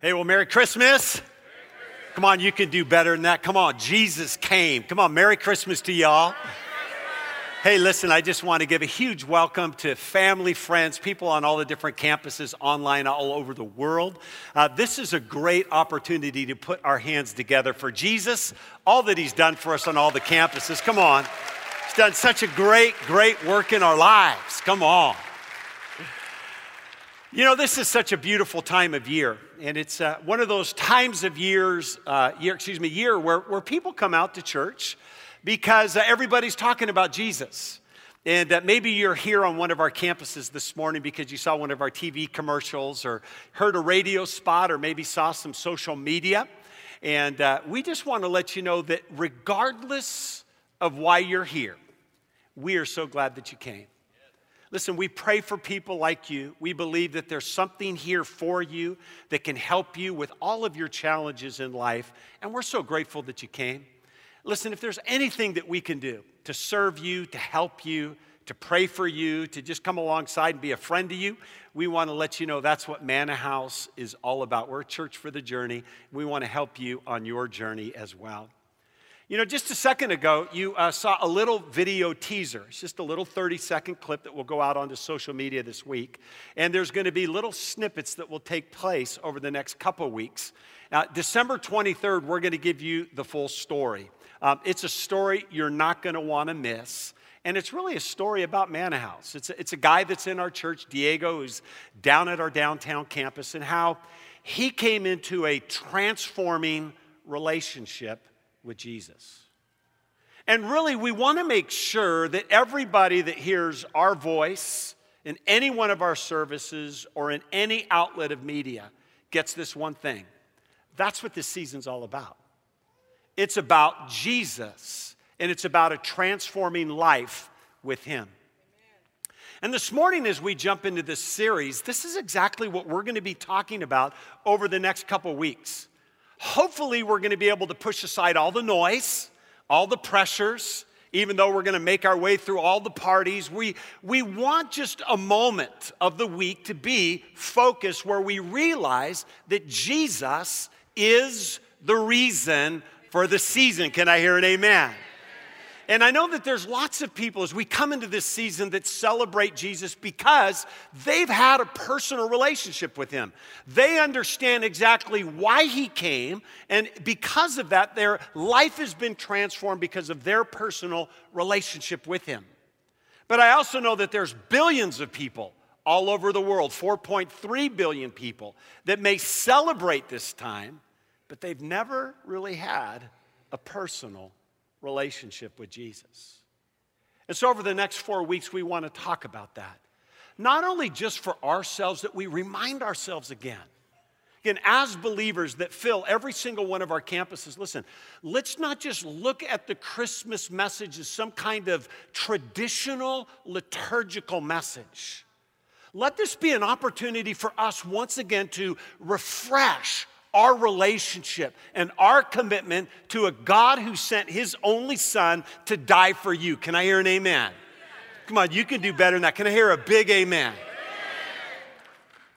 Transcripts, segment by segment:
Hey, well, Merry Christmas. Come on, you can do better than that. Come on, Jesus came. Come on, Merry Christmas to y'all. Hey, listen, I just want to give a huge welcome to family, friends, people on all the different campuses online all over the world. Uh, this is a great opportunity to put our hands together for Jesus, all that He's done for us on all the campuses. Come on. He's done such a great, great work in our lives. Come on. You know, this is such a beautiful time of year, and it's uh, one of those times of years, uh, year, excuse me, year where, where people come out to church because uh, everybody's talking about Jesus. And uh, maybe you're here on one of our campuses this morning because you saw one of our TV commercials or heard a radio spot or maybe saw some social media. And uh, we just want to let you know that regardless of why you're here, we are so glad that you came. Listen, we pray for people like you. We believe that there's something here for you that can help you with all of your challenges in life. And we're so grateful that you came. Listen, if there's anything that we can do to serve you, to help you, to pray for you, to just come alongside and be a friend to you, we want to let you know that's what Manna House is all about. We're a church for the journey. We want to help you on your journey as well. You know, just a second ago, you uh, saw a little video teaser. It's just a little 30 second clip that will go out onto social media this week. And there's going to be little snippets that will take place over the next couple weeks. Uh, December 23rd, we're going to give you the full story. Um, it's a story you're not going to want to miss. And it's really a story about Manna House. It's a, it's a guy that's in our church, Diego, who's down at our downtown campus, and how he came into a transforming relationship with Jesus. And really, we want to make sure that everybody that hears our voice in any one of our services or in any outlet of media gets this one thing. That's what this season's all about. It's about Jesus, and it's about a transforming life with Him. And this morning, as we jump into this series, this is exactly what we're going to be talking about over the next couple weeks. Hopefully, we're going to be able to push aside all the noise, all the pressures, even though we're going to make our way through all the parties. We, we want just a moment of the week to be focused where we realize that Jesus is the reason for the season. Can I hear an amen? And I know that there's lots of people as we come into this season that celebrate Jesus because they've had a personal relationship with him. They understand exactly why he came, and because of that, their life has been transformed because of their personal relationship with him. But I also know that there's billions of people all over the world, 4.3 billion people, that may celebrate this time, but they've never really had a personal relationship with Jesus. And so, over the next four weeks, we want to talk about that. Not only just for ourselves, that we remind ourselves again. Again, as believers that fill every single one of our campuses, listen, let's not just look at the Christmas message as some kind of traditional liturgical message. Let this be an opportunity for us once again to refresh our relationship and our commitment to a God who sent his only son to die for you. Can I hear an amen? Come on, you can do better than that. Can I hear a big amen?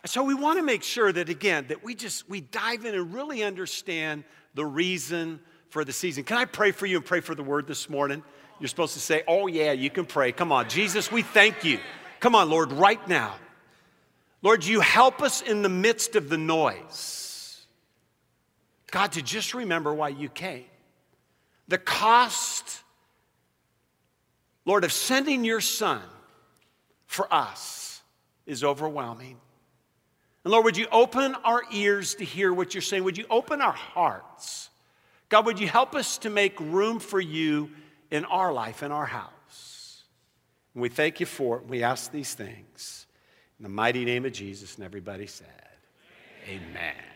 So we want to make sure that again that we just we dive in and really understand the reason for the season. Can I pray for you and pray for the word this morning? You're supposed to say, "Oh yeah, you can pray." Come on, Jesus, we thank you. Come on, Lord, right now. Lord, you help us in the midst of the noise. God, to just remember why you came. The cost, Lord, of sending your son for us is overwhelming. And Lord, would you open our ears to hear what you're saying? Would you open our hearts? God, would you help us to make room for you in our life, in our house? And we thank you for it. We ask these things in the mighty name of Jesus. And everybody said, Amen. Amen.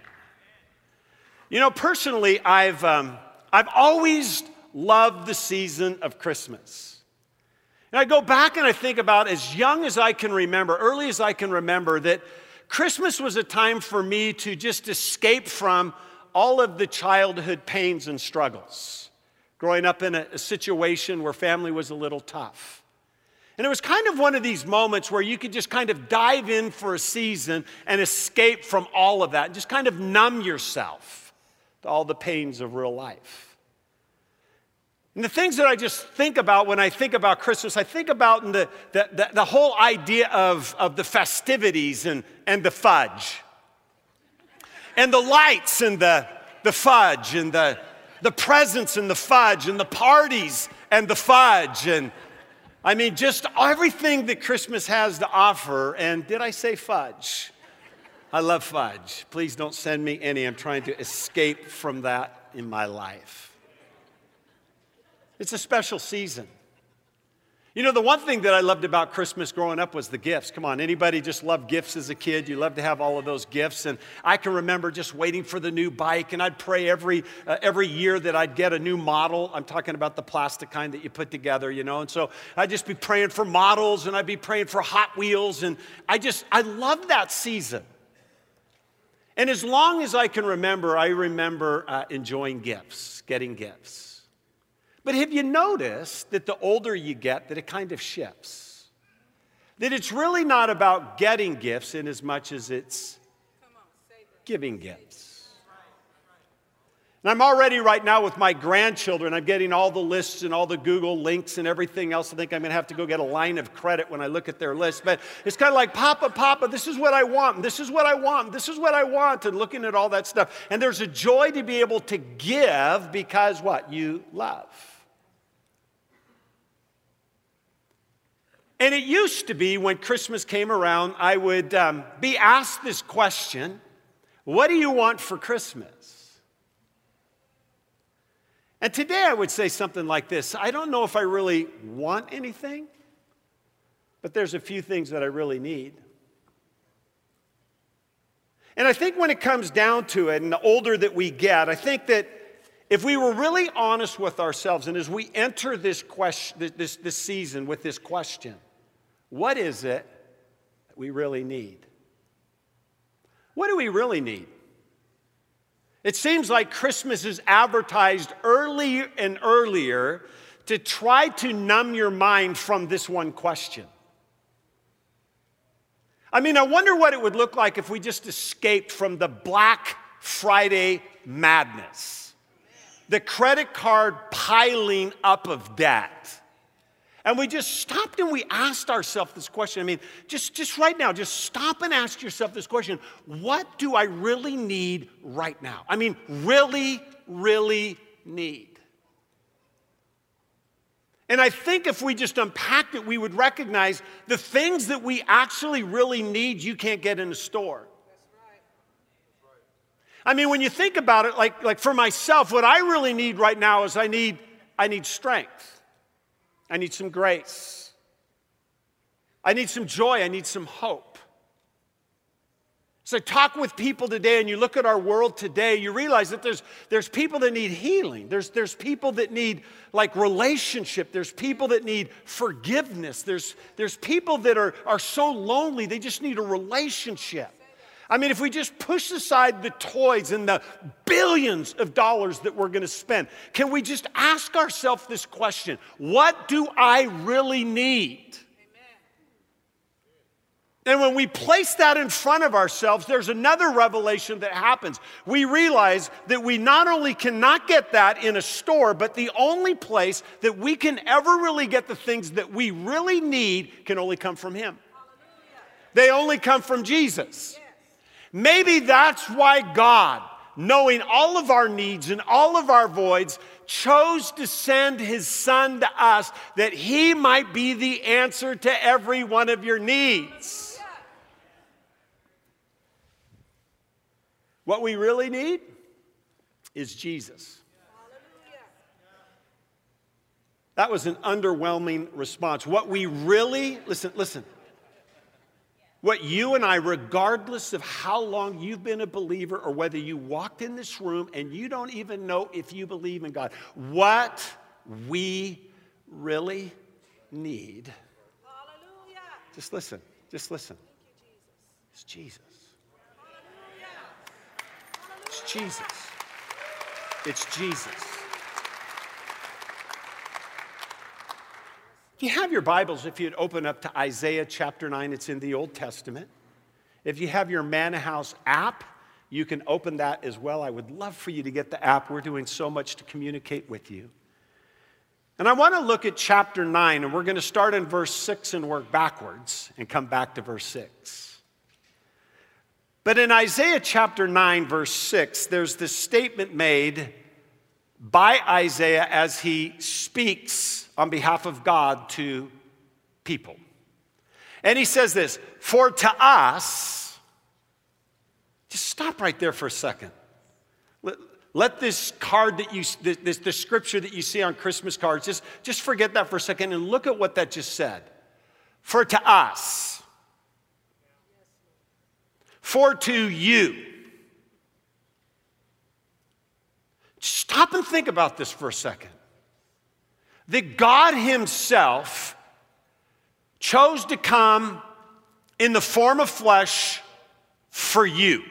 You know, personally, I've, um, I've always loved the season of Christmas. And I go back and I think about as young as I can remember, early as I can remember, that Christmas was a time for me to just escape from all of the childhood pains and struggles. Growing up in a, a situation where family was a little tough. And it was kind of one of these moments where you could just kind of dive in for a season and escape from all of that and just kind of numb yourself to all the pains of real life. And the things that I just think about when I think about Christmas, I think about the, the, the, the whole idea of, of the festivities and, and the fudge, and the lights and the, the fudge, and the, the presents and the fudge, and the parties and the fudge, and I mean, just everything that Christmas has to offer. And did I say fudge? I love fudge. Please don't send me any. I'm trying to escape from that in my life. It's a special season. You know, the one thing that I loved about Christmas growing up was the gifts. Come on, anybody just loved gifts as a kid? You love to have all of those gifts. And I can remember just waiting for the new bike, and I'd pray every, uh, every year that I'd get a new model. I'm talking about the plastic kind that you put together, you know. And so I'd just be praying for models, and I'd be praying for Hot Wheels. And I just, I love that season. And as long as I can remember, I remember uh, enjoying gifts, getting gifts. But have you noticed that the older you get, that it kind of shifts? That it's really not about getting gifts in as much as it's giving gifts. And I'm already right now with my grandchildren. I'm getting all the lists and all the Google links and everything else. I think I'm going to have to go get a line of credit when I look at their list. But it's kind of like, Papa, Papa, this is what I want. This is what I want. This is what I want. And looking at all that stuff. And there's a joy to be able to give because what? You love. And it used to be when Christmas came around, I would um, be asked this question What do you want for Christmas? And today I would say something like this I don't know if I really want anything, but there's a few things that I really need. And I think when it comes down to it, and the older that we get, I think that if we were really honest with ourselves, and as we enter this, question, this, this season with this question, what is it that we really need? What do we really need? It seems like Christmas is advertised earlier and earlier to try to numb your mind from this one question. I mean, I wonder what it would look like if we just escaped from the Black Friday madness, the credit card piling up of debt and we just stopped and we asked ourselves this question. I mean, just, just right now, just stop and ask yourself this question What do I really need right now? I mean, really, really need. And I think if we just unpacked it, we would recognize the things that we actually really need, you can't get in a store. I mean, when you think about it, like, like for myself, what I really need right now is I need, I need strength. I need some grace. I need some joy. I need some hope. So, talk with people today, and you look at our world today, you realize that there's, there's people that need healing. There's, there's people that need like relationship. There's people that need forgiveness. There's, there's people that are, are so lonely, they just need a relationship. I mean, if we just push aside the toys and the billions of dollars that we're going to spend, can we just ask ourselves this question What do I really need? And when we place that in front of ourselves, there's another revelation that happens. We realize that we not only cannot get that in a store, but the only place that we can ever really get the things that we really need can only come from Him. They only come from Jesus. Maybe that's why God, knowing all of our needs and all of our voids, chose to send his son to us that he might be the answer to every one of your needs. What we really need is Jesus. That was an underwhelming response. What we really, listen, listen, what you and I, regardless of how long you've been a believer or whether you walked in this room and you don't even know if you believe in God, what we really need. Hallelujah. Just listen, just listen. It's Jesus. It's Jesus. It's Jesus. If you have your Bibles, if you'd open up to Isaiah chapter 9, it's in the Old Testament. If you have your Manna House app, you can open that as well. I would love for you to get the app. We're doing so much to communicate with you. And I want to look at chapter 9, and we're going to start in verse 6 and work backwards and come back to verse 6. But in Isaiah chapter 9, verse 6, there's this statement made by Isaiah as he speaks on behalf of God to people. And he says this For to us, just stop right there for a second. Let, let this card that you, this, the scripture that you see on Christmas cards, just, just forget that for a second and look at what that just said. For to us, for to you. Stop and think about this for a second. That God Himself chose to come in the form of flesh for you.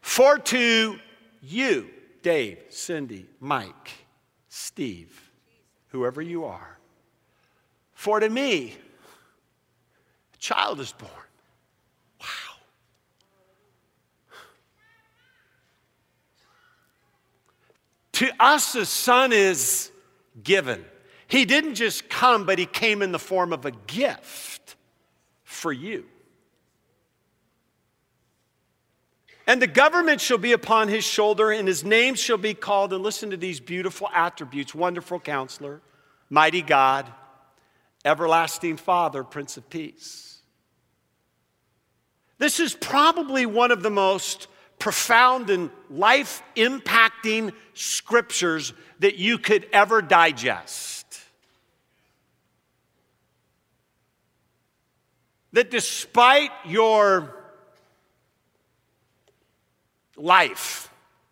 For to you, Dave, Cindy, Mike, Steve, whoever you are. For to me, a child is born. To us, a son is given. He didn't just come, but he came in the form of a gift for you. And the government shall be upon his shoulder, and his name shall be called. And listen to these beautiful attributes Wonderful counselor, mighty God, everlasting Father, Prince of Peace. This is probably one of the most profound and life impacting scriptures that you could ever digest. That despite your life,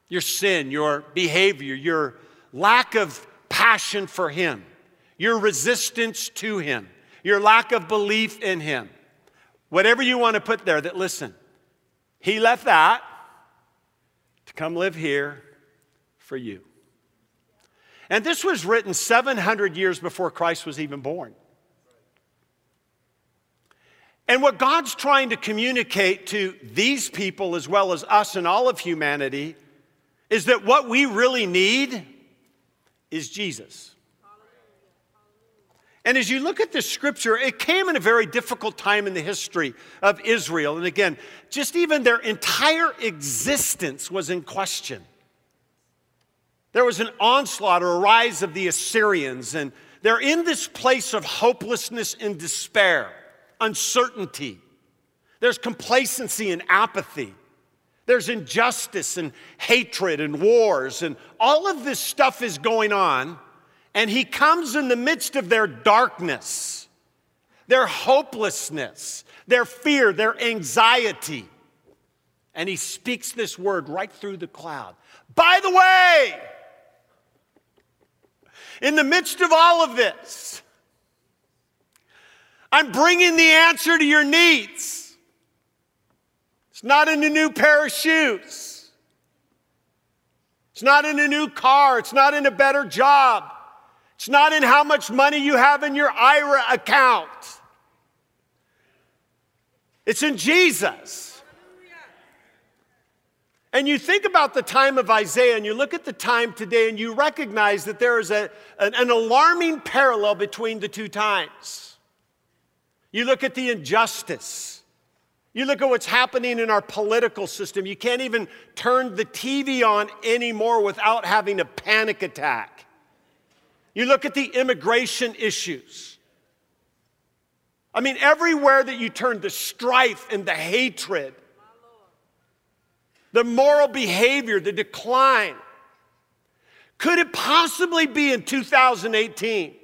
your sin, your behavior, your lack of passion for Him, your resistance to Him, your lack of belief in Him, whatever you want to put there, that listen, He left that come live here for you. And this was written 700 years before Christ was even born. And what God's trying to communicate to these people, as well as us and all of humanity, is that what we really need is Jesus. And as you look at this scripture, it came in a very difficult time in the history of Israel. And again, just even their entire existence was in question. There was an onslaught or a rise of the Assyrians, and they're in this place of hopelessness and despair, uncertainty. There's complacency and apathy. There's injustice and hatred and wars, and all of this stuff is going on and he comes in the midst of their darkness, their hopelessness, their fear, their anxiety. And he speaks this word right through the cloud. By the way, in the midst of all of this, I'm bringing the answer to your needs. It's not in a new pair of shoes. It's not in a new car. It's not in a better job. It's not in how much money you have in your IRA account, it's in Jesus. And you think about the time of Isaiah and you look at the time today and you recognize that there is a, an, an alarming parallel between the two times. You look at the injustice. You look at what's happening in our political system. You can't even turn the TV on anymore without having a panic attack. You look at the immigration issues. I mean, everywhere that you turn, the strife and the hatred, the moral behavior, the decline. Could it possibly be in 2018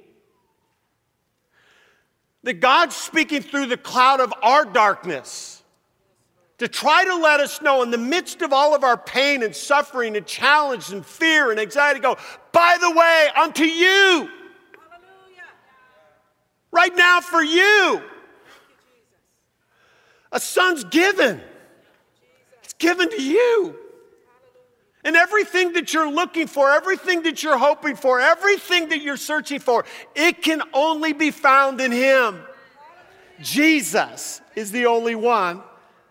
that God's speaking through the cloud of our darkness? To try to let us know in the midst of all of our pain and suffering and challenge and fear and anxiety, go, by the way, unto you. Hallelujah. Right now for you. you a son's given. It's given to you. And everything that you're looking for, everything that you're hoping for, everything that you're searching for, it can only be found in Him. Jesus is the only one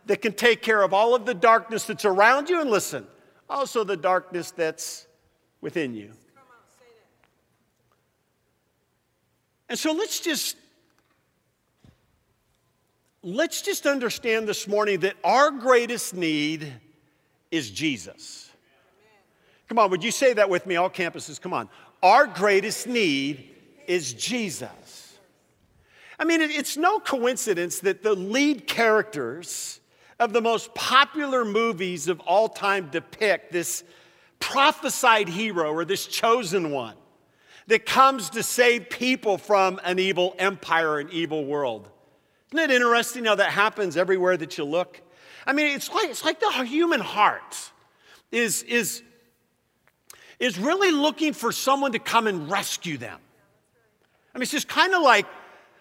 that can take care of all of the darkness that's around you. And listen, also the darkness that's within you. And so let's just let's just understand this morning that our greatest need is Jesus. Come on, would you say that with me, all campuses? Come on. Our greatest need is Jesus. I mean, it's no coincidence that the lead characters of the most popular movies of all time depict this prophesied hero or this chosen one that comes to save people from an evil empire, an evil world. Isn't it interesting how that happens everywhere that you look? I mean, it's like, it's like the human heart is, is is really looking for someone to come and rescue them. I mean, it's just kind of like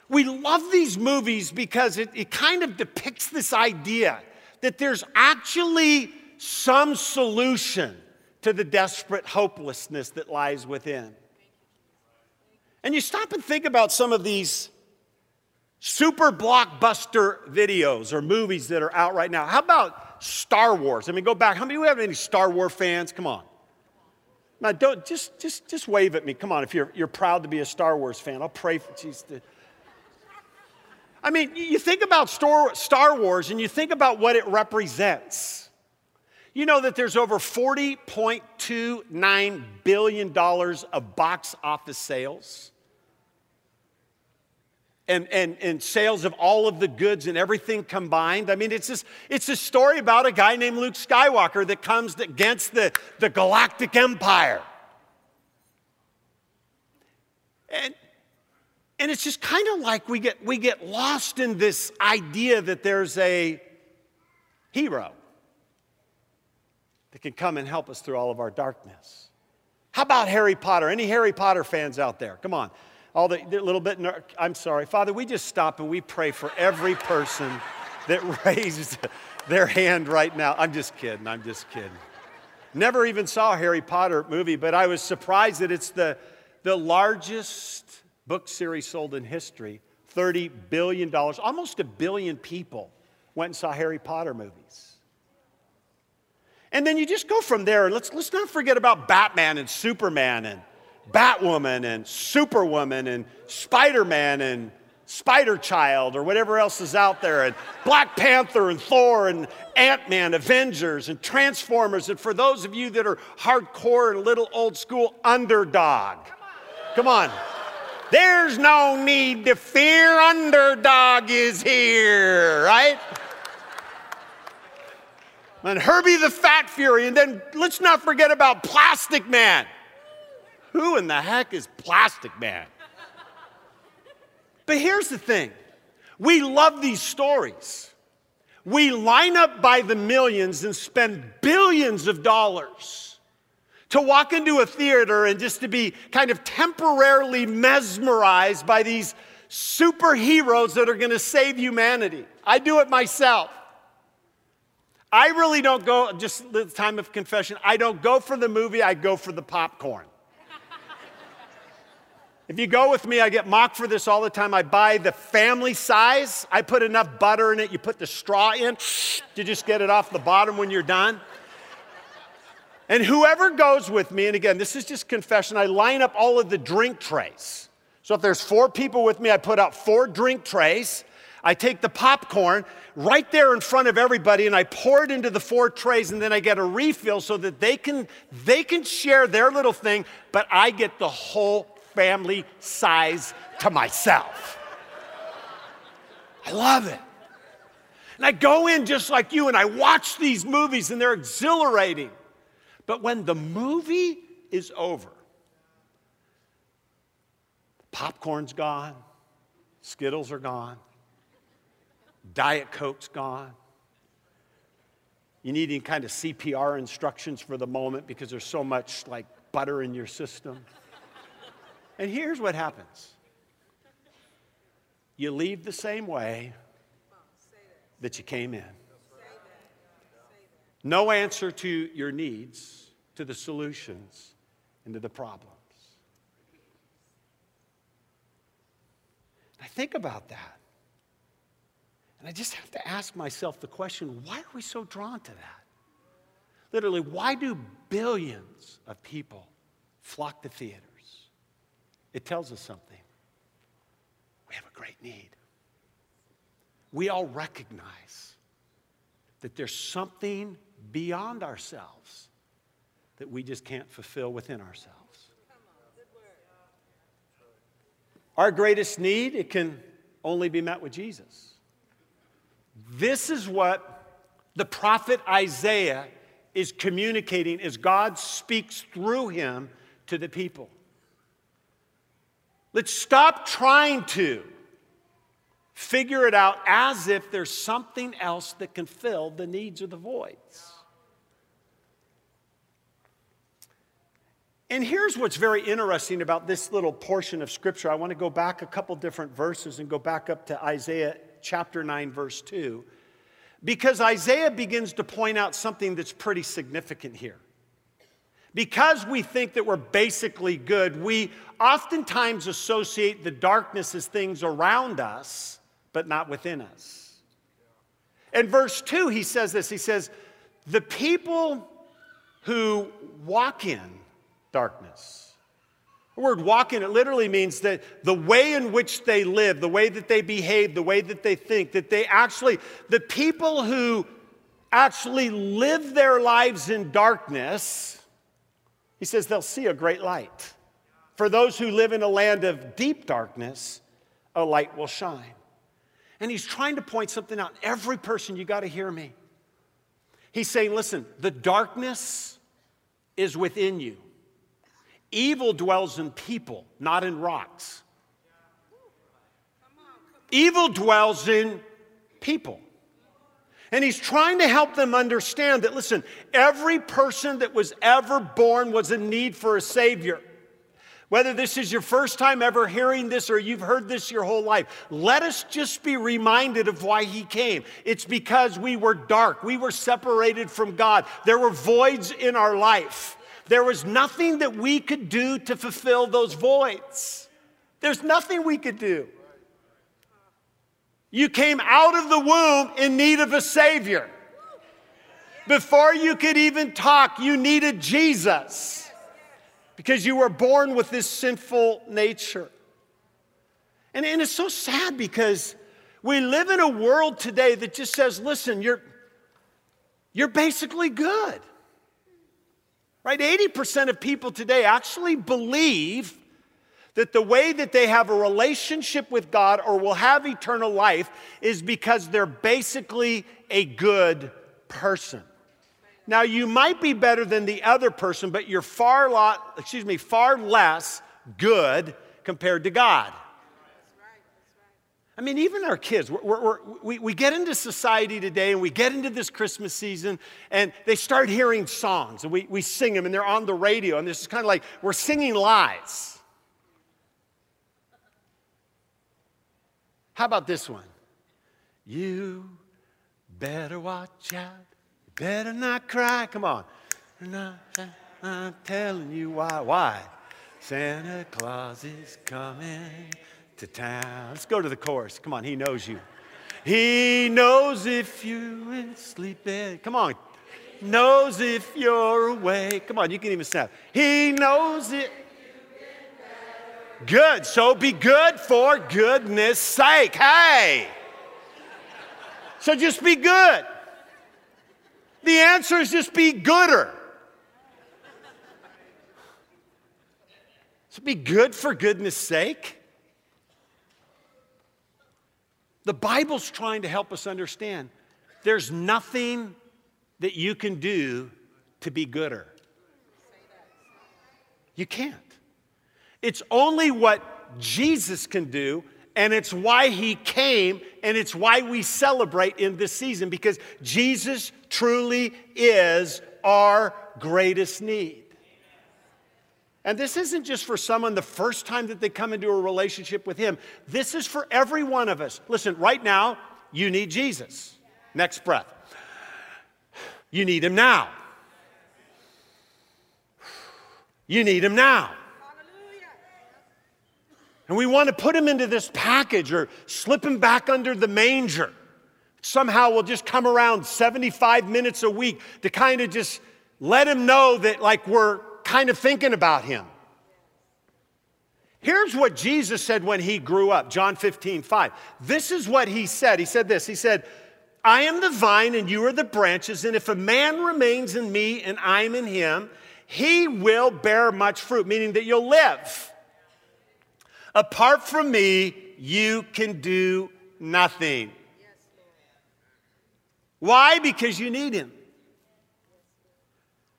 we love these movies because it, it kind of depicts this idea that there's actually some solution to the desperate hopelessness that lies within. And you stop and think about some of these super blockbuster videos or movies that are out right now. How about Star Wars? I mean, go back. How many of you have any Star Wars fans? Come on. Now, don't just just just wave at me. Come on, if you're you're proud to be a Star Wars fan, I'll pray for Jesus. I mean, you think about Star Wars and you think about what it represents. You know that there's over $40.29 billion of box office sales and, and, and sales of all of the goods and everything combined. I mean, it's just, it's a story about a guy named Luke Skywalker that comes against the, the galactic empire. And, and it's just kind of like we get, we get lost in this idea that there's a hero that can come and help us through all of our darkness. How about Harry Potter? Any Harry Potter fans out there? Come on all the, little bit, I'm sorry. Father, we just stop and we pray for every person that raised their hand right now. I'm just kidding. I'm just kidding. Never even saw a Harry Potter movie, but I was surprised that it's the, the largest book series sold in history $30 billion. Almost a billion people went and saw Harry Potter movies. And then you just go from there, and let's, let's not forget about Batman and Superman and Batwoman and Superwoman and Spider Man and Spider Child or whatever else is out there, and Black Panther and Thor and Ant Man, Avengers and Transformers. And for those of you that are hardcore and little old school, underdog. Come on. There's no need to fear, underdog is here, right? And Herbie the Fat Fury, and then let's not forget about Plastic Man. Who in the heck is Plastic Man? But here's the thing we love these stories. We line up by the millions and spend billions of dollars to walk into a theater and just to be kind of temporarily mesmerized by these superheroes that are going to save humanity. I do it myself. I really don't go, just the time of confession, I don't go for the movie, I go for the popcorn. If you go with me, I get mocked for this all the time. I buy the family size. I put enough butter in it. You put the straw in to just get it off the bottom when you're done. And whoever goes with me, and again, this is just confession, I line up all of the drink trays. So if there's four people with me, I put out four drink trays. I take the popcorn right there in front of everybody and I pour it into the four trays and then I get a refill so that they can they can share their little thing, but I get the whole family size to myself. I love it. And I go in just like you and I watch these movies and they're exhilarating. But when the movie is over, popcorn's gone, Skittles are gone, Diet Coke's gone. You need any kind of CPR instructions for the moment because there's so much like butter in your system. And here's what happens you leave the same way that you came in. No answer to your needs, to the solutions and to the problems. I think about that. And I just have to ask myself the question why are we so drawn to that? Literally, why do billions of people flock to theaters? It tells us something. We have a great need. We all recognize that there's something beyond ourselves that we just can't fulfill within ourselves. Our greatest need, it can only be met with Jesus. This is what the prophet Isaiah is communicating as God speaks through him to the people. Let's stop trying to figure it out as if there's something else that can fill the needs of the voids. And here's what's very interesting about this little portion of scripture. I want to go back a couple different verses and go back up to Isaiah chapter 9, verse 2, because Isaiah begins to point out something that's pretty significant here. Because we think that we're basically good, we oftentimes associate the darkness as things around us, but not within us. In verse 2, he says this He says, The people who walk in darkness. The word walk in, it literally means that the way in which they live, the way that they behave, the way that they think, that they actually, the people who actually live their lives in darkness, he says they'll see a great light. For those who live in a land of deep darkness, a light will shine. And he's trying to point something out. Every person, you got to hear me. He's saying, listen, the darkness is within you. Evil dwells in people, not in rocks. Evil dwells in people. And he's trying to help them understand that, listen, every person that was ever born was in need for a Savior. Whether this is your first time ever hearing this or you've heard this your whole life, let us just be reminded of why He came. It's because we were dark, we were separated from God, there were voids in our life. There was nothing that we could do to fulfill those voids. There's nothing we could do. You came out of the womb in need of a Savior. Before you could even talk, you needed Jesus because you were born with this sinful nature. And, and it's so sad because we live in a world today that just says, listen, you're, you're basically good. Right? 80% of people today actually believe that the way that they have a relationship with God or will have eternal life is because they're basically a good person. Now you might be better than the other person, but you're far lot, excuse me, far less good compared to God. I mean, even our kids, we're, we're, we we get into society today and we get into this Christmas season and they start hearing songs and we, we sing them and they're on the radio and this is kind of like we're singing lies. How about this one? You better watch out. Better not cry. Come on. I'm telling you why. Why? Santa Claus is coming to town. Let's go to the chorus. Come on, he knows you. He knows if you are sleeping. Come on. Knows if you're awake. Come on, you can even snap. He knows it. Good. So be good for goodness sake. Hey. So just be good. The answer is just be gooder. So be good for goodness sake. The Bible's trying to help us understand there's nothing that you can do to be gooder. You can't. It's only what Jesus can do, and it's why he came, and it's why we celebrate in this season because Jesus truly is our greatest need. And this isn't just for someone the first time that they come into a relationship with Him. This is for every one of us. Listen, right now, you need Jesus. Next breath. You need Him now. You need him now. And we want to put him into this package or slip him back under the manger. Somehow we'll just come around 75 minutes a week to kind of just let him know that, like, we're kind of thinking about him. Here's what Jesus said when he grew up John 15, 5. This is what he said. He said this He said, I am the vine and you are the branches, and if a man remains in me and I'm in him, he will bear much fruit, meaning that you'll live. Apart from me, you can do nothing. Why? Because you need him.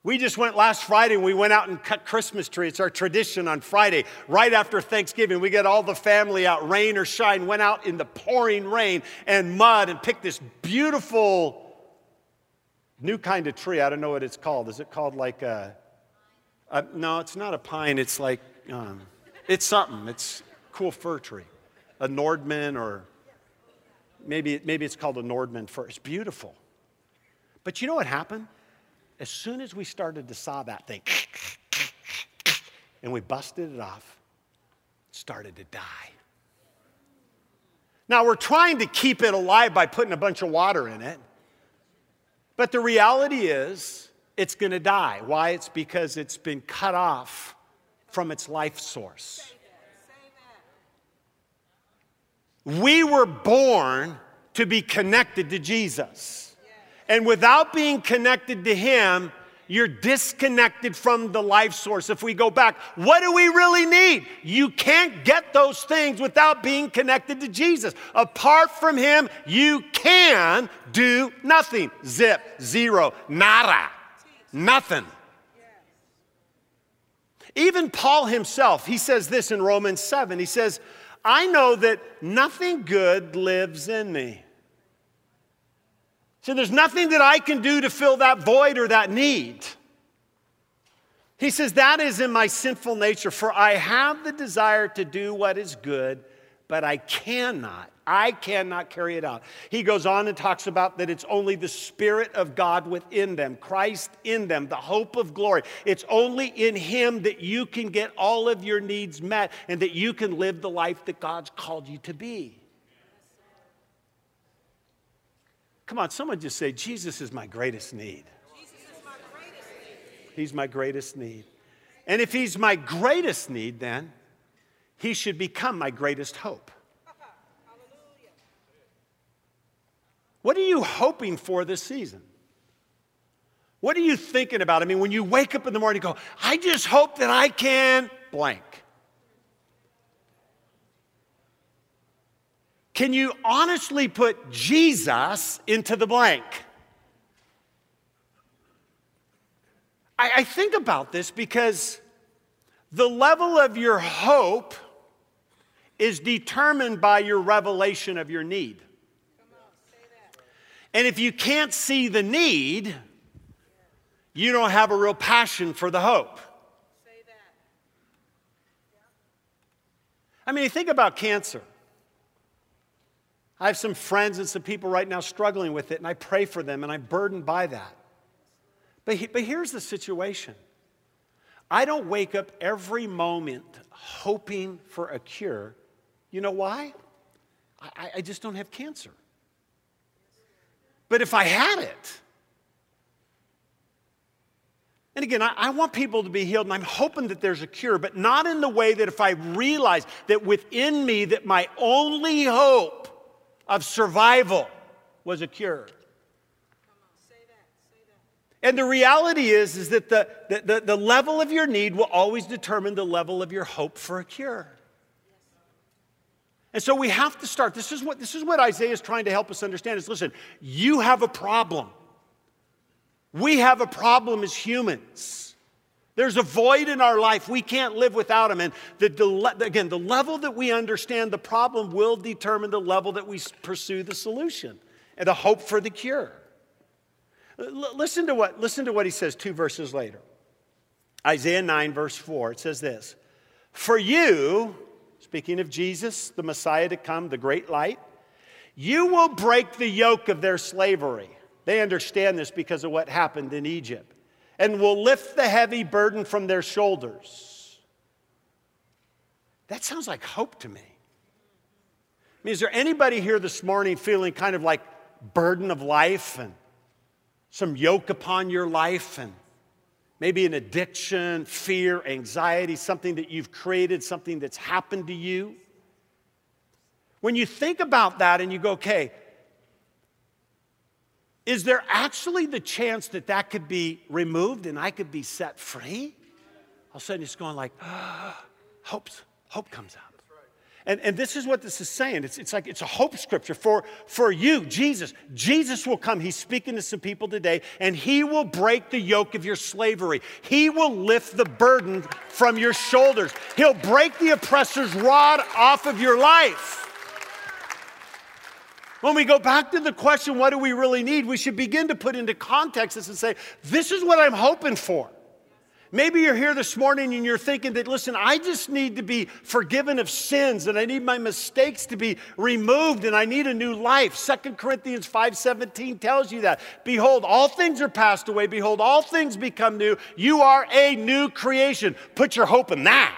We just went last Friday and we went out and cut Christmas tree. It's our tradition on Friday, right after Thanksgiving. We get all the family out, rain or shine, went out in the pouring rain and mud and picked this beautiful new kind of tree. I don't know what it's called. Is it called like a, a no, it's not a pine. It's like, um, it's something. It's cool fir tree. A Nordman, or maybe, maybe it's called a Nordman fir. It's beautiful. But you know what happened? As soon as we started to saw that thing, and we busted it off, it started to die. Now, we're trying to keep it alive by putting a bunch of water in it. But the reality is, it's going to die. Why? It's because it's been cut off from its life source. We were born to be connected to Jesus. And without being connected to Him, you're disconnected from the life source. If we go back, what do we really need? You can't get those things without being connected to Jesus. Apart from Him, you can do nothing. Zip, zero, nada, nothing. Even Paul himself, he says this in Romans 7. He says, I know that nothing good lives in me. So there's nothing that I can do to fill that void or that need. He says, That is in my sinful nature, for I have the desire to do what is good, but I cannot. I cannot carry it out. He goes on and talks about that it's only the Spirit of God within them, Christ in them, the hope of glory. It's only in Him that you can get all of your needs met and that you can live the life that God's called you to be. Come on, someone just say, Jesus is my greatest need. My greatest need. He's my greatest need. And if he's my greatest need, then he should become my greatest hope. What are you hoping for this season? What are you thinking about? I mean, when you wake up in the morning, go, I just hope that I can blank. Can you honestly put Jesus into the blank? I, I think about this because the level of your hope is determined by your revelation of your need. And if you can't see the need, you don't have a real passion for the hope. I mean, think about cancer. I have some friends and some people right now struggling with it, and I pray for them, and I'm burdened by that. But, he, but here's the situation I don't wake up every moment hoping for a cure. You know why? I, I just don't have cancer. But if I had it, and again, I, I, want people to be healed, and I'm hoping that there's a cure, but not in the way that if I realize that within me that my only hope of survival was a cure. And the reality is, is that the, the, the, level of your need will always determine the level of your hope for a cure. And so we have to start. This is what, this is what Isaiah is trying to help us understand is listen, you have a problem. We have a problem as humans. There's a void in our life. We can't live without Him. And the, again, the level that we understand the problem will determine the level that we pursue the solution and the hope for the cure. L- listen, to what, listen to what He says two verses later. Isaiah 9, verse 4. It says this For you, speaking of Jesus, the Messiah to come, the great light, you will break the yoke of their slavery. They understand this because of what happened in Egypt and will lift the heavy burden from their shoulders. That sounds like hope to me. I mean, is there anybody here this morning feeling kind of like burden of life and some yoke upon your life and maybe an addiction, fear, anxiety, something that you've created, something that's happened to you? When you think about that and you go, okay, is there actually the chance that that could be removed and I could be set free? All of a sudden it's going like, ah, hope, hope comes out. And, and this is what this is saying. It's, it's like it's a hope scripture for, for you, Jesus. Jesus will come. He's speaking to some people today, and He will break the yoke of your slavery. He will lift the burden from your shoulders. He'll break the oppressor's rod off of your life. When we go back to the question, what do we really need? We should begin to put into context this and say, this is what I'm hoping for. Maybe you're here this morning and you're thinking that, listen, I just need to be forgiven of sins and I need my mistakes to be removed and I need a new life. Second Corinthians 5:17 tells you that. Behold, all things are passed away. Behold, all things become new. You are a new creation. Put your hope in that.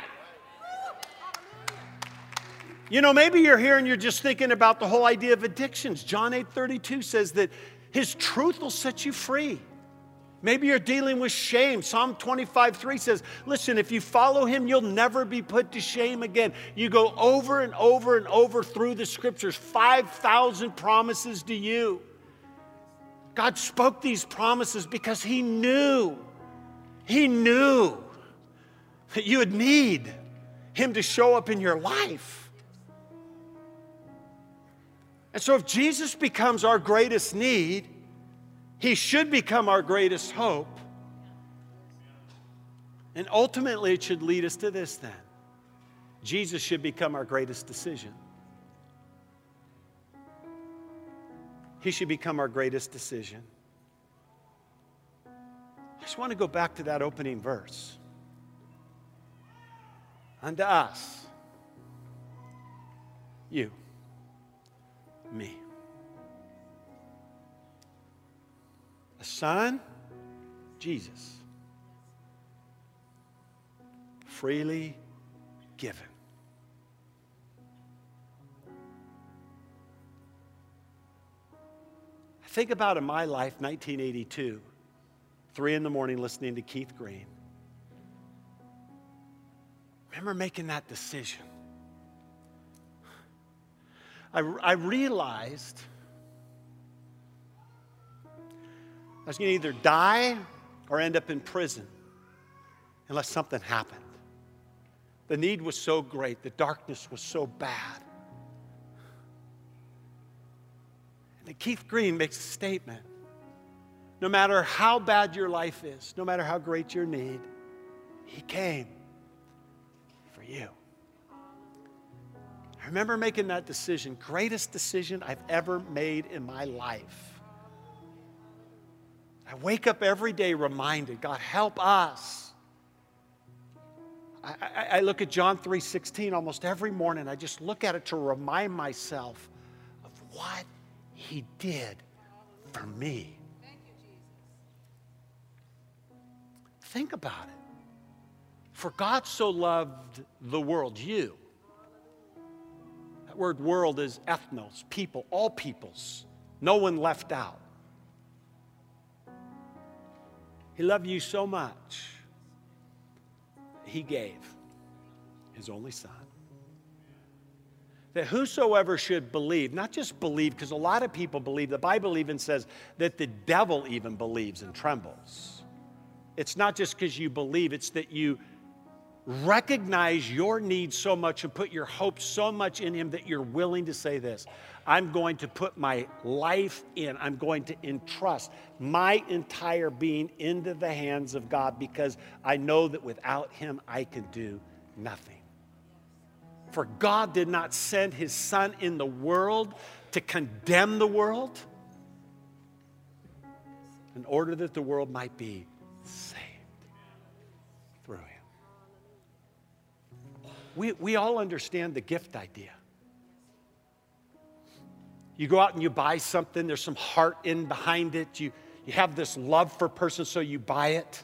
You know, maybe you're here and you're just thinking about the whole idea of addictions. John 8 32 says that his truth will set you free. Maybe you're dealing with shame. Psalm 25 3 says, Listen, if you follow him, you'll never be put to shame again. You go over and over and over through the scriptures, 5,000 promises to you. God spoke these promises because he knew, he knew that you would need him to show up in your life. And so, if Jesus becomes our greatest need, he should become our greatest hope. And ultimately, it should lead us to this then Jesus should become our greatest decision. He should become our greatest decision. I just want to go back to that opening verse. Unto us, you me. The Son, Jesus, freely given. I think about in my life, 1982, three in the morning listening to Keith Green. Remember making that decision. I, I realized I was going to either die or end up in prison unless something happened. The need was so great, the darkness was so bad. And Keith Green makes a statement no matter how bad your life is, no matter how great your need, He came for you. I remember making that decision, greatest decision I've ever made in my life. I wake up every day reminded, God, help us. I, I, I look at John 3:16 almost every morning. I just look at it to remind myself of what He did for me. Think about it. For God so loved the world, you that word world is ethnos, people, all peoples, no one left out. He loved you so much, he gave his only son. That whosoever should believe, not just believe, because a lot of people believe, the Bible even says that the devil even believes and trembles. It's not just because you believe, it's that you recognize your need so much and put your hope so much in Him that you're willing to say this I'm going to put my life in, I'm going to entrust my entire being into the hands of God because I know that without Him I can do nothing. For God did not send His Son in the world to condemn the world in order that the world might be we, we all understand the gift idea. You go out and you buy something, there's some heart in behind it. You, you have this love for a person, so you buy it.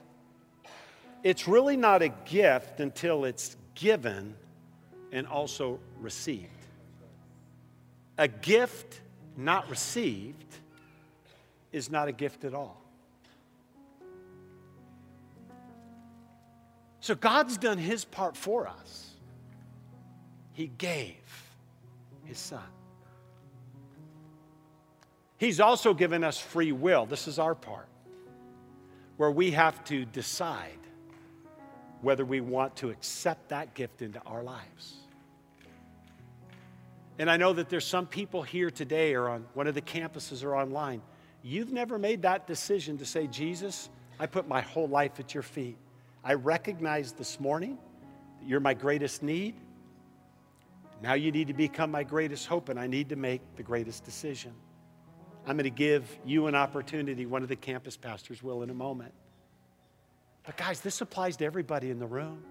it's really not a gift until it's given and also received. A gift not received is not a gift at all. So God's done his part for us. He gave his son. He's also given us free will. This is our part, where we have to decide whether we want to accept that gift into our lives. And I know that there's some people here today or on one of the campuses or online. You've never made that decision to say, Jesus, I put my whole life at your feet. I recognize this morning that you're my greatest need. Now you need to become my greatest hope, and I need to make the greatest decision. I'm going to give you an opportunity. One of the campus pastors will in a moment. But, guys, this applies to everybody in the room.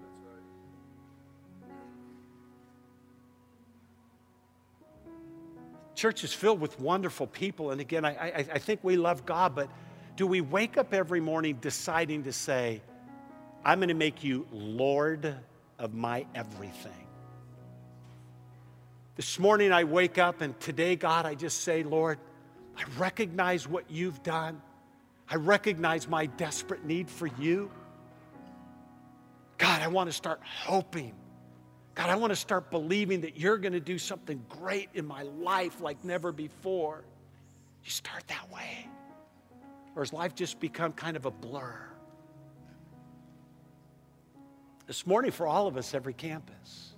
Church is filled with wonderful people. And again, I, I, I, think we love God, but do we wake up every morning deciding to say, I'm going to make you Lord of my everything? This morning I wake up, and today, God, I just say, Lord, I recognize what you've done. I recognize my desperate need for you. God, I want to start hoping. God, I want to start believing that you're going to do something great in my life like never before. You start that way. Or has life just become kind of a blur? This morning, for all of us, every campus,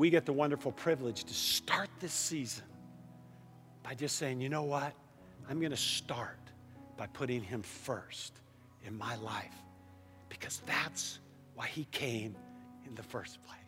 we get the wonderful privilege to start this season by just saying, you know what? I'm going to start by putting him first in my life because that's why he came in the first place.